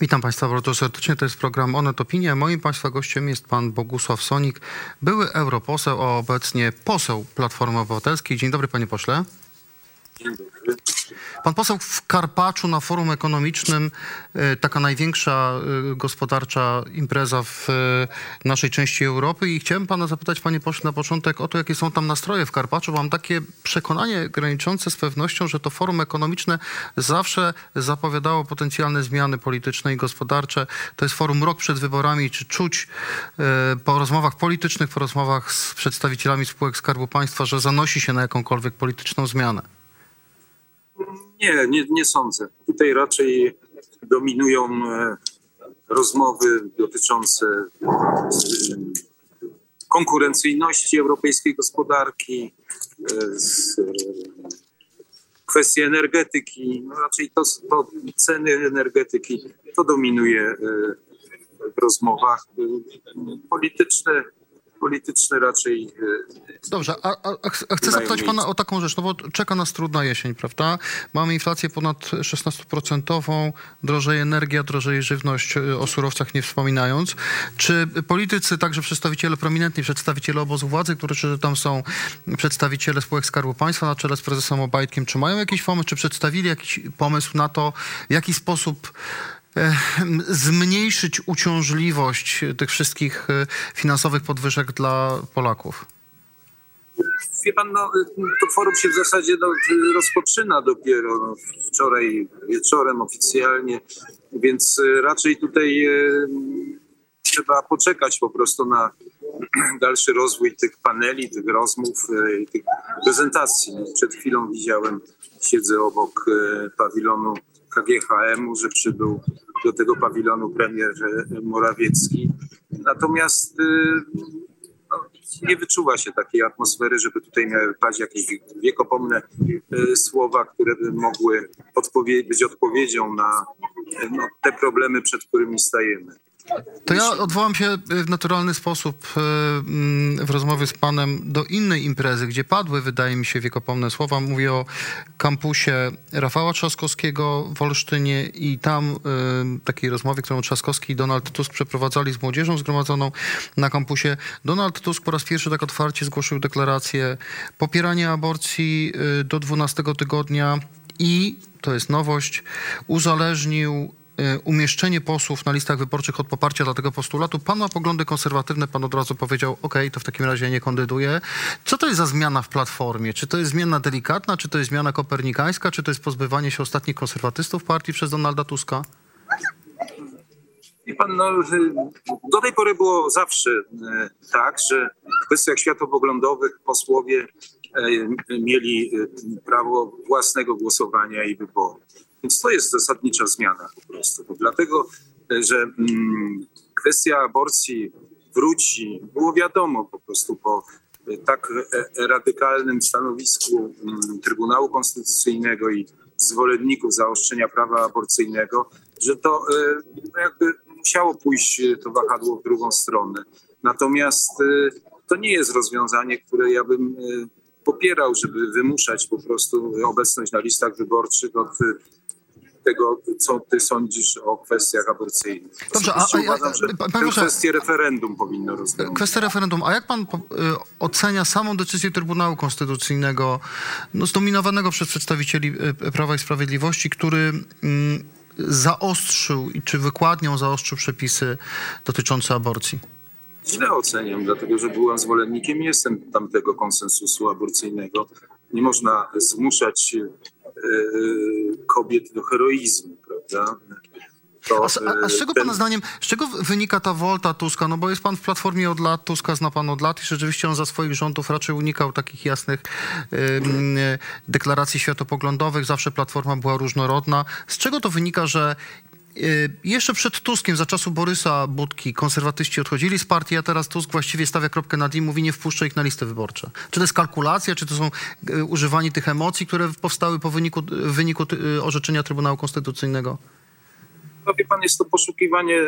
Witam Państwa bardzo serdecznie. To jest program Onet Opinia. Moim Państwa gościem jest Pan Bogusław Sonik, były europoseł, a obecnie poseł Platformy Obywatelskiej. Dzień dobry Panie Pośle. Dzień dobry. Pan poseł w Karpaczu na forum ekonomicznym, e, taka największa e, gospodarcza impreza w e, naszej części Europy i chciałem pana zapytać, panie pośle, na początek o to, jakie są tam nastroje w Karpaczu. Mam takie przekonanie graniczące z pewnością, że to forum ekonomiczne zawsze zapowiadało potencjalne zmiany polityczne i gospodarcze. To jest forum rok przed wyborami. Czy czuć po rozmowach politycznych, po rozmowach z przedstawicielami spółek Skarbu Państwa, że zanosi się na jakąkolwiek polityczną zmianę? Nie, nie, nie sądzę. Tutaj raczej dominują e, rozmowy dotyczące e, konkurencyjności europejskiej gospodarki, e, kwestie energetyki, no raczej to, to ceny energetyki, to dominuje w rozmowach. Polityczne polityczny raczej. E, Dobrze, a, a, a chcę zapytać pana o taką rzecz, no bo czeka nas trudna jesień, prawda? Mamy inflację ponad 16%, drożeje energia, drożeje żywność, e, o surowcach nie wspominając. Czy politycy, także przedstawiciele, prominentni przedstawiciele obozu władzy, którzy tam są przedstawiciele spółek Skarbu Państwa na czele z prezesem Obajtkiem, czy mają jakiś pomysł, czy przedstawili jakiś pomysł na to, w jaki sposób zmniejszyć uciążliwość tych wszystkich e, finansowych podwyżek dla Polaków? Wie pan, no, to forum się w zasadzie no, rozpoczyna dopiero no, wczoraj wieczorem oficjalnie, więc e, raczej tutaj e, trzeba poczekać po prostu na dalszy rozwój tych paneli, tych rozmów, tych prezentacji. Przed chwilą widziałem, siedzę obok pawilonu KGHM-u, że przybył do tego pawilonu premier Morawiecki. Natomiast y, no, nie wyczuwa się takiej atmosfery, żeby tutaj miały paść jakieś wiekopomne y, słowa, które by mogły odpowie być odpowiedzią na no, te problemy, przed którymi stajemy. To ja odwołam się w naturalny sposób e, mm, w rozmowie z panem do innej imprezy, gdzie padły, wydaje mi się, wiekopomne słowa. Mówię o kampusie Rafała Trzaskowskiego w Olsztynie i tam e, takiej rozmowie, którą Trzaskowski i Donald Tusk przeprowadzali z młodzieżą zgromadzoną na kampusie. Donald Tusk po raz pierwszy tak otwarcie zgłosił deklarację popierania aborcji do 12 tygodnia i, to jest nowość, uzależnił umieszczenie posłów na listach wyborczych od poparcia dla tego postulatu. Pan ma poglądy konserwatywne, pan od razu powiedział, ok, to w takim razie nie kandyduję. Co to jest za zmiana w Platformie? Czy to jest zmiana delikatna, czy to jest zmiana kopernikańska, czy to jest pozbywanie się ostatnich konserwatystów partii przez Donalda Tuska? I pan, no, do tej pory było zawsze e, tak, że w kwestiach światopoglądowych posłowie e, mieli prawo własnego głosowania i wyboru. Więc to jest zasadnicza zmiana po prostu. Bo dlatego, że mm, kwestia aborcji wróci, było wiadomo po prostu po tak e, radykalnym stanowisku mm, Trybunału Konstytucyjnego i zwolenników zaostrzenia prawa aborcyjnego, że to e, no jakby musiało pójść to wahadło w drugą stronę. Natomiast e, to nie jest rozwiązanie, które ja bym popierał, żeby wymuszać po prostu obecność na listach wyborczych od tego, co ty sądzisz o kwestiach aborcyjnych. Dobrze, a, a, uważam, że kwestię referendum powinno rozwiązać. Kwestię referendum. A jak pan y, ocenia samą decyzję Trybunału Konstytucyjnego, no, zdominowanego przez przedstawicieli y, Prawa i Sprawiedliwości, który mm, zaostrzył, czy wykładnią zaostrzył przepisy dotyczące aborcji? Źle oceniam, dlatego że byłem zwolennikiem i jestem tamtego konsensusu aborcyjnego. Nie można zmuszać kobiet do heroizmu, prawda? To, a, z, a, z czego ten... pana zdaniem, z czego wynika ta wolta Tuska? No bo jest pan w Platformie od lat, Tuska zna pan od lat i rzeczywiście on za swoich rządów raczej unikał takich jasnych deklaracji światopoglądowych. Zawsze Platforma była różnorodna. Z czego to wynika, że Y, jeszcze przed Tuskiem, za czasu Borysa Budki, konserwatyści odchodzili z partii, a teraz Tusk właściwie stawia kropkę nad i mówi, nie wpuszcza ich na listę wyborcze. Czy to jest kalkulacja, czy to są y, używanie tych emocji, które powstały po wyniku, wyniku y, orzeczenia Trybunału Konstytucyjnego? No pan, jest to poszukiwanie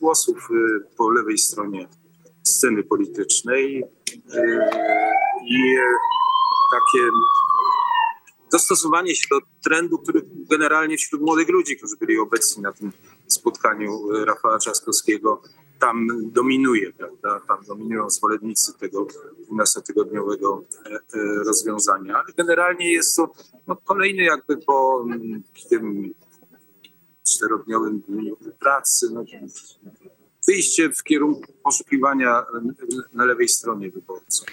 głosów po lewej stronie sceny politycznej i takie dostosowanie się do trendu, który generalnie wśród młodych ludzi, którzy byli obecni na tym spotkaniu Rafała Trzaskowskiego, tam dominuje, prawda? Tam dominują zwolennicy tego 12-tygodniowego rozwiązania. Ale generalnie jest to no, kolejny jakby po mm, tym czterodniowym dniu pracy, no, wyjście w kierunku poszukiwania na lewej stronie wyborców.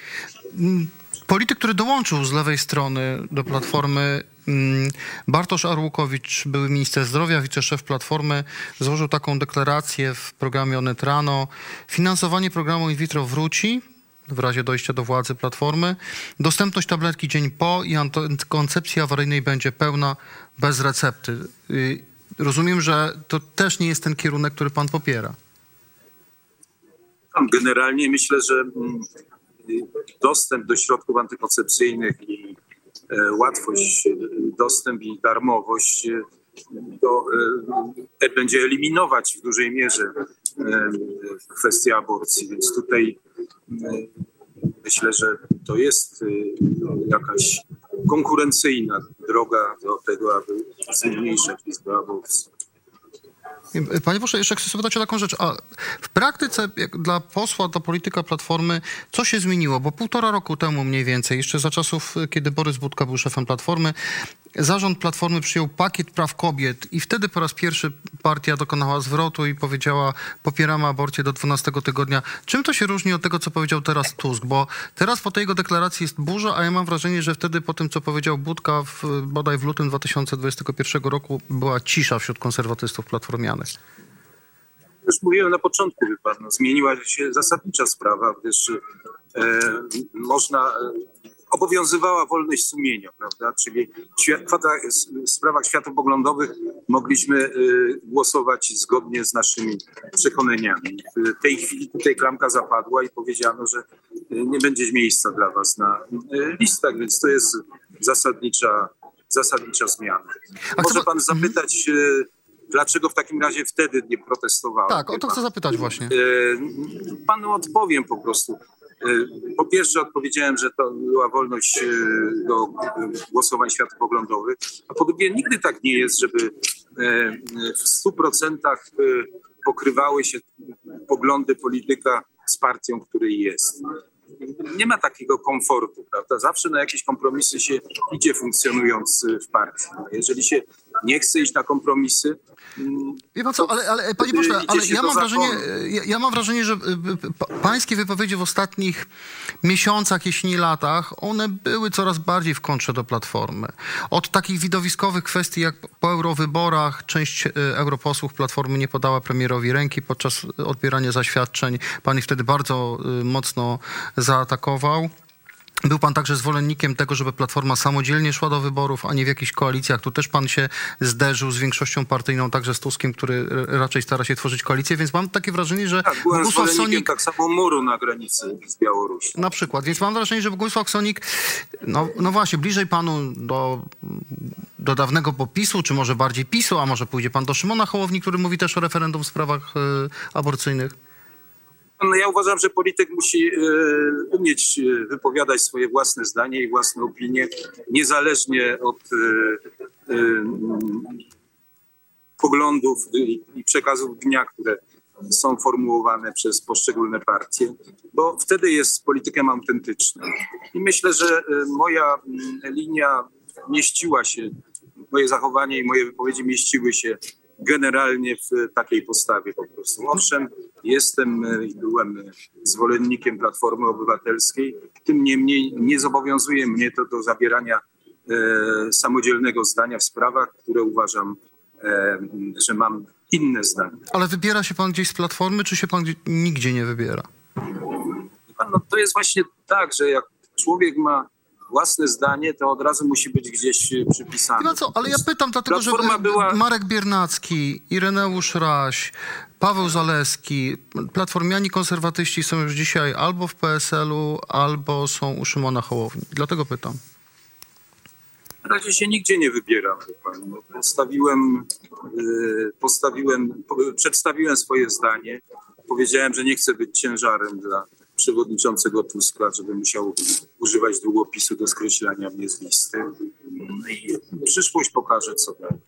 Polityk, który dołączył z lewej strony do Platformy, mm, Bartosz Arłukowicz, były minister zdrowia, wiceszef Platformy, złożył taką deklarację w programie Onet Rano. Finansowanie programu in vitro wróci w razie dojścia do władzy Platformy. Dostępność tabletki dzień po i antykoncepcji awaryjnej będzie pełna bez recepty. Y, rozumiem, że to też nie jest ten kierunek, który pan popiera. Generalnie myślę, że mm, dostęp do środków antykoncepcyjnych i e, łatwość, e, dostęp i darmowość e, to będzie eliminować w dużej mierze kwestię aborcji. Więc tutaj myślę, że to jest jakaś konkurencyjna droga do tego, aby zmniejszyć liczbę aborcji. Panie pośle, jeszcze chcę zapytać o taką rzecz. A w praktyce dla posła, dla polityka Platformy, co się zmieniło? Bo półtora roku temu mniej więcej, jeszcze za czasów, kiedy Borys Budka był szefem Platformy, zarząd Platformy przyjął pakiet praw kobiet i wtedy po raz pierwszy partia dokonała zwrotu i powiedziała popieramy aborcję do 12 tygodnia. Czym to się różni od tego, co powiedział teraz Tusk? Bo teraz po tej jego deklaracji jest burza, a ja mam wrażenie, że wtedy po tym, co powiedział Budka w, bodaj w lutym 2021 roku była cisza wśród konserwatystów platformianych. Już mówiłem na początku, wie pan, no, zmieniła się zasadnicza sprawa, gdyż e, można e, obowiązywała wolność sumienia, prawda? Czyli w sprawach światopoglądowych mogliśmy y, głosować zgodnie z naszymi przekonaniami. W tej chwili tutaj klamka zapadła i powiedziano, że y, nie będzie miejsca dla was na y, listach, więc to jest zasadnicza, zasadnicza zmiana. A Może pan zapytać dlaczego w takim razie wtedy nie protestowałem? Tak, o to chcę zapytać właśnie. Panu odpowiem po prostu. E, po pierwsze odpowiedziałem, że to była wolność e, do głosowań światopoglądowych, a po drugie nigdy tak nie jest, żeby e, w stu procentach pokrywały się poglądy polityka z partią, której jest. Nie ma takiego komfortu, prawda? Zawsze na jakieś kompromisy się idzie funkcjonując w partii. Jeżeli się nie chce iść na kompromisy, Wie pan co, ale, ale panie pośle, ale ja mam, wrażenie, ja, ja, mam wrażenie, że pańskie wypowiedzi w ostatnich miesiącach, jeśli nie latach, one były coraz bardziej w kontrze do Platformy. Od takich widowiskowych kwestii jak po eurowyborach część e, europosłów Platformy nie podała premierowi ręki podczas odbierania zaświadczeń. Pan ich wtedy bardzo e, mocno zaatakował. Był pan także zwolennikiem tego, żeby Platforma samodzielnie szła do wyborów, a nie w jakichś koalicjach. Tu też pan się zderzył z większością partyjną, także z Tuskiem, który raczej stara się tworzyć koalicję, więc mam takie wrażenie, że tak, byłem Bogusław Sonik... tak samo muru na granicy z Białorusią. Na przykład, więc mam wrażenie, że Bogusław Sonik, no, no właśnie, bliżej panu do, do dawnego popisu, czy może bardziej PiSu, a może pójdzie pan do Szymona Hołowni, który mówi też o referendum w sprawach y, aborcyjnych? No ja uważam, że polityk musi e, umieć e, wypowiadać swoje własne zdanie i własne opinie, niezależnie od e, poglądów i przekazów dnia, które są formułowane przez poszczególne partie, bo wtedy jest politykiem autentycznym. I myślę, że moja linia mieściła się, moje zachowanie i moje wypowiedzi mieściły się generalnie w takiej postawie po prostu. Owszem, jestem i byłem zwolennikiem Platformy Obywatelskiej, tym niemniej nie zobowiązuje mnie to do zabierania e, samodzielnego zdania w sprawach, które uważam, e, że mam inne zdanie. Ale wybiera się pan gdzieś z Platformy, czy się pan nigdzie nie wybiera? No, to jest właśnie tak, że jak człowiek ma własne zdanie, to od razu musi być gdzieś e, przypisane. No co, ale ja pytam dlatego, że była... Marek Biernacki, Ireneusz Raś, Paweł Zaleski, platformiani konserwatyści są już dzisiaj albo w PSL-u, albo są u Szymona Hołowni. Dlatego pytam. Na razie się nigdzie nie wybieram. Postawiłem, e, postawiłem, przedstawiłem swoje zdanie. Powiedziałem, że nie chcę być ciężarem dla przewodniczącego Tuska, żeby musiał używać długopisu do skreślania mnie z listy. i przyszłość pokaże, co dalej.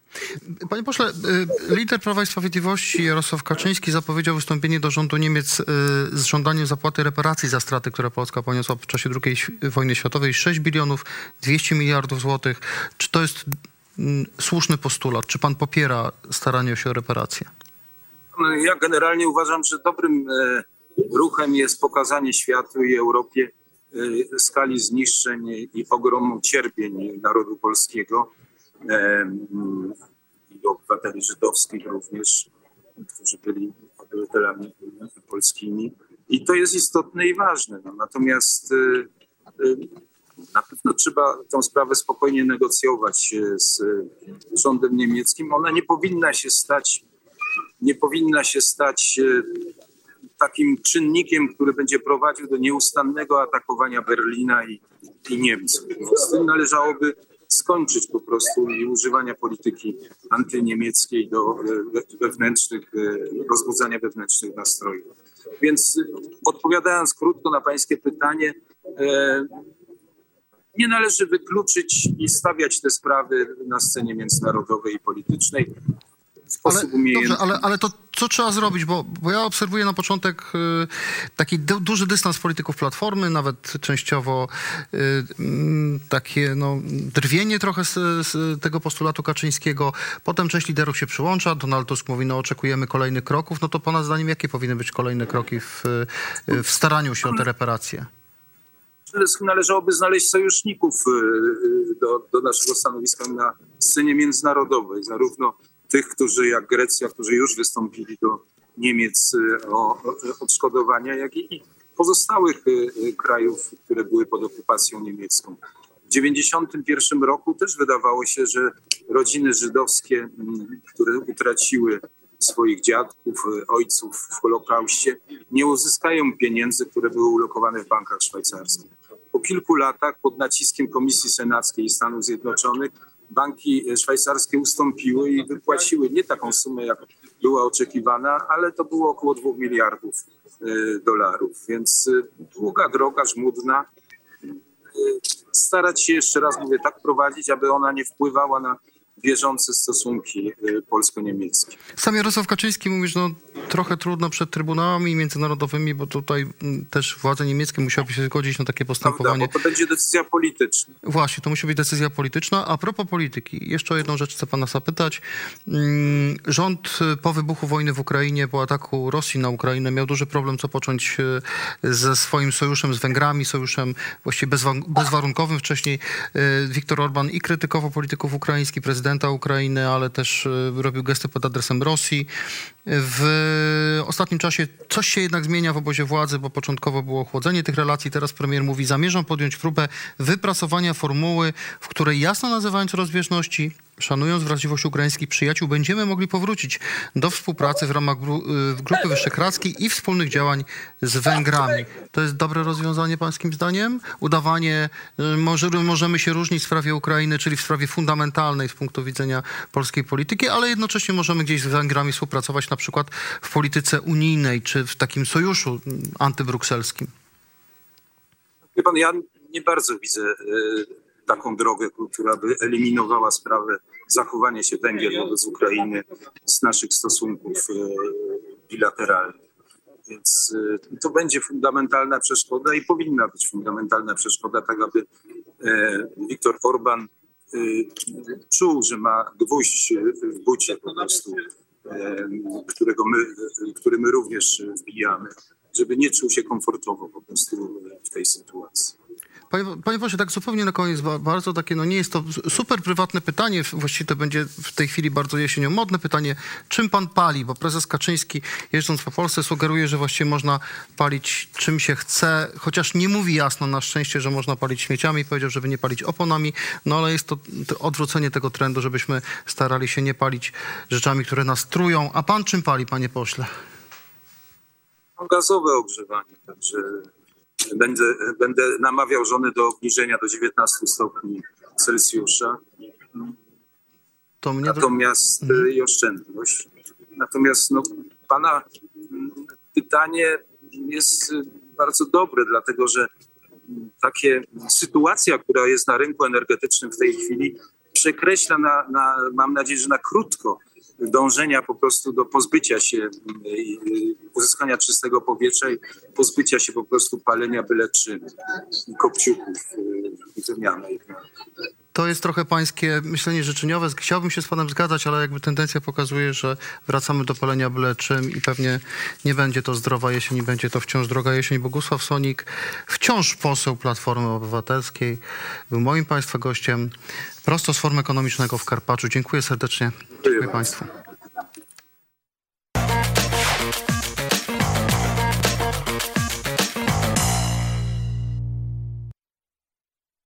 Panie pośle, y, lider Prawa i Sprawiedliwości Jarosław Kaczyński zapowiedział wystąpienie do rządu Niemiec y, z żądaniem zapłaty reparacji za straty, które Polska poniosła w czasie II wojny światowej. 6 bilionów 200 miliardów złotych. Czy to jest mm, słuszny postulat? Czy pan popiera staranie się o reparacje? No, ja generalnie uważam, że dobrym e, ruchem jest pokazanie światu i Europie e, skali zniszczeń i ogromu cierpień narodu polskiego i obywateli żydowskich również, którzy byli obywatelami polskimi. I to jest istotne i ważne. No, natomiast e, na pewno trzeba tę sprawę spokojnie negocjować z rządem niemieckim. Ona nie powinna się stać nie powinna się stać takim czynnikiem, który będzie prowadził do nieustannego atakowania Berlina i, i Niemców. Z tym należałoby skończyć po prostu i używania polityki antyniemieckiej do e, wewnętrznych, e, rozbudzania wewnętrznych nastrojów. Więc odpowiadając krótko na pańskie pytanie, nie należy wykluczyć i stawiać te sprawy na scenie międzynarodowej i politycznej sposób ale, Dobrze, ale, ale to co trzeba zrobić? Bo, bo ja obserwuję na początek y, taki du duży dystans polityków Platformy, nawet częściowo y, y, takie no, drwienie trochę z, z, tego postulatu Kaczyńskiego. Potem część liderów się przyłącza. Donald Tusk mówi, no oczekujemy kolejnych kroków. No to pana zdaniem jakie powinny być kolejne kroki w, w staraniu się o te reparacje? należałoby znaleźć sojuszników y, y, do, do, naszego stanowiska na scenie międzynarodowej, zarówno tych, którzy jak Grecja, którzy już wystąpili do Niemiec y, o odszkodowania, jak i pozostałych y, y, krajów, które były pod okupacją niemiecką. W 1991 roku też wydawało się, że rodziny żydowskie, mm, które utraciły swoich dziadków, ojców w Holokauście, nie uzyskają pieniędzy, które były ulokowane w bankach szwajcarskich. Po kilku latach pod naciskiem Komisji Senackiej Stanów Zjednoczonych banki szwajcarskie ustąpiły i wypłaciły nie taką sumę, jak była oczekiwana, ale to było około 2 miliardów e, dolarów. Więc e, długa droga, żmudna. E, starać się jeszcze raz, mówię, tak prowadzić, aby ona nie wpływała na bieżące stosunki y, polsko-niemieckie. Sam Jarosław Kaczyński mówi, że no, trochę trudno przed trybunałami międzynarodowymi, bo tutaj mm, też władze niemieckie musiałyby się zgodzić na takie postępowanie. Prawda, bo to będzie decyzja polityczna. Właśnie, to musi być decyzja polityczna. A propos polityki, jeszcze o jedną rzecz chcę pana zapytać. Mm, rząd y, po wybuchu wojny w Ukrainie, po ataku Rosji na Ukrainę miał duży problem, co począć y, ze swoim sojuszem z Węgrami, sojuszem właściwie bezwarunkowym. Wcześniej Viktor Orban i krytykował polityków ukraińskich, prezydent prezydenta Ukrainy, ale też e, robił gesty pod adresem Rosji. W ostatnim czasie coś się jednak zmienia w obozie władzy, bo początkowo było chłodzenie tych relacji. Teraz premier mówi, zamierzam podjąć próbę wypracowania formuły, w której jasno nazywając rozbieżności, szanując wrażliwość ukraińskich przyjaciół, będziemy mogli powrócić do współpracy w ramach gru y, Grupy Wyszehradzkiej i wspólnych działań z Węgrami. To jest dobre rozwiązanie pańskim zdaniem? Udawanie, y, może, możemy się różnić w sprawie Ukrainy, czyli w sprawie fundamentalnej z punktu widzenia polskiej polityki, ale jednocześnie możemy gdzieś z Węgrami współpracować na przykład w polityce unijnej, czy w takim sojuszu antybrukselskim. Wie pan, ja nie bardzo widzę y, taką drogę, która by eliminowała sprawę zachowania się Węgier wobec Ukrainy z naszych stosunków e, bilateralnych. Więc e, to będzie fundamentalna przeszkoda i powinna być fundamentalna przeszkoda, tak aby e, Viktor Orban czuł, że ma gwóźdź w bucie po prostu, którego my, który my również wbijamy, żeby nie czuł się komfortowo po prostu w tej sytuacji. Panie, panie tak zupełnie na koniec, bardzo takie, no nie jest to super prywatne pytanie, właściwie to będzie w tej chwili bardzo jesienią modne pytanie, czym pan pali? Bo prezes Kaczyński jeżdżąc po Polsce sugeruje, że właściwie można palić czym się chce, chociaż nie mówi jasno na szczęście, że można palić śmieciami, powiedział, żeby nie palić oponami, no ale jest to odwrócenie tego trendu, żebyśmy starali się nie palić rzeczami, które nas trują. A pan czym pali, panie pośle? Gazowe ogrzewanie, także Będę, będę namawiał żony do obniżenia do 19 stopni Celsjusza. Natomiast mhm. i oszczędność. Natomiast no, pana pytanie jest bardzo dobre, dlatego że takie sytuacja, która jest na rynku energetycznym w tej chwili, przekreśla na, na, mam nadzieję, że na krótko dążenia po prostu do pozbycia się, y, uzyskania czystego powietrza i pozbycia się po prostu palenia byle czym i kopciuchów y, ziemianej. To jest trochę pańskie myślenie życzeniowe. Chciałbym się z panem zgadzać, ale jakby tendencja pokazuje, że wracamy do palenia byle czym i pewnie nie będzie to zdrowa jesień, i będzie to wciąż droga jesień. Bogusław Sonik, wciąż poseł Platformy Obywatelskiej, był moim państwa gościem prosto z Forum Ekonomicznego w Karpaczu. Dziękuję serdecznie. Dziękuję państwu.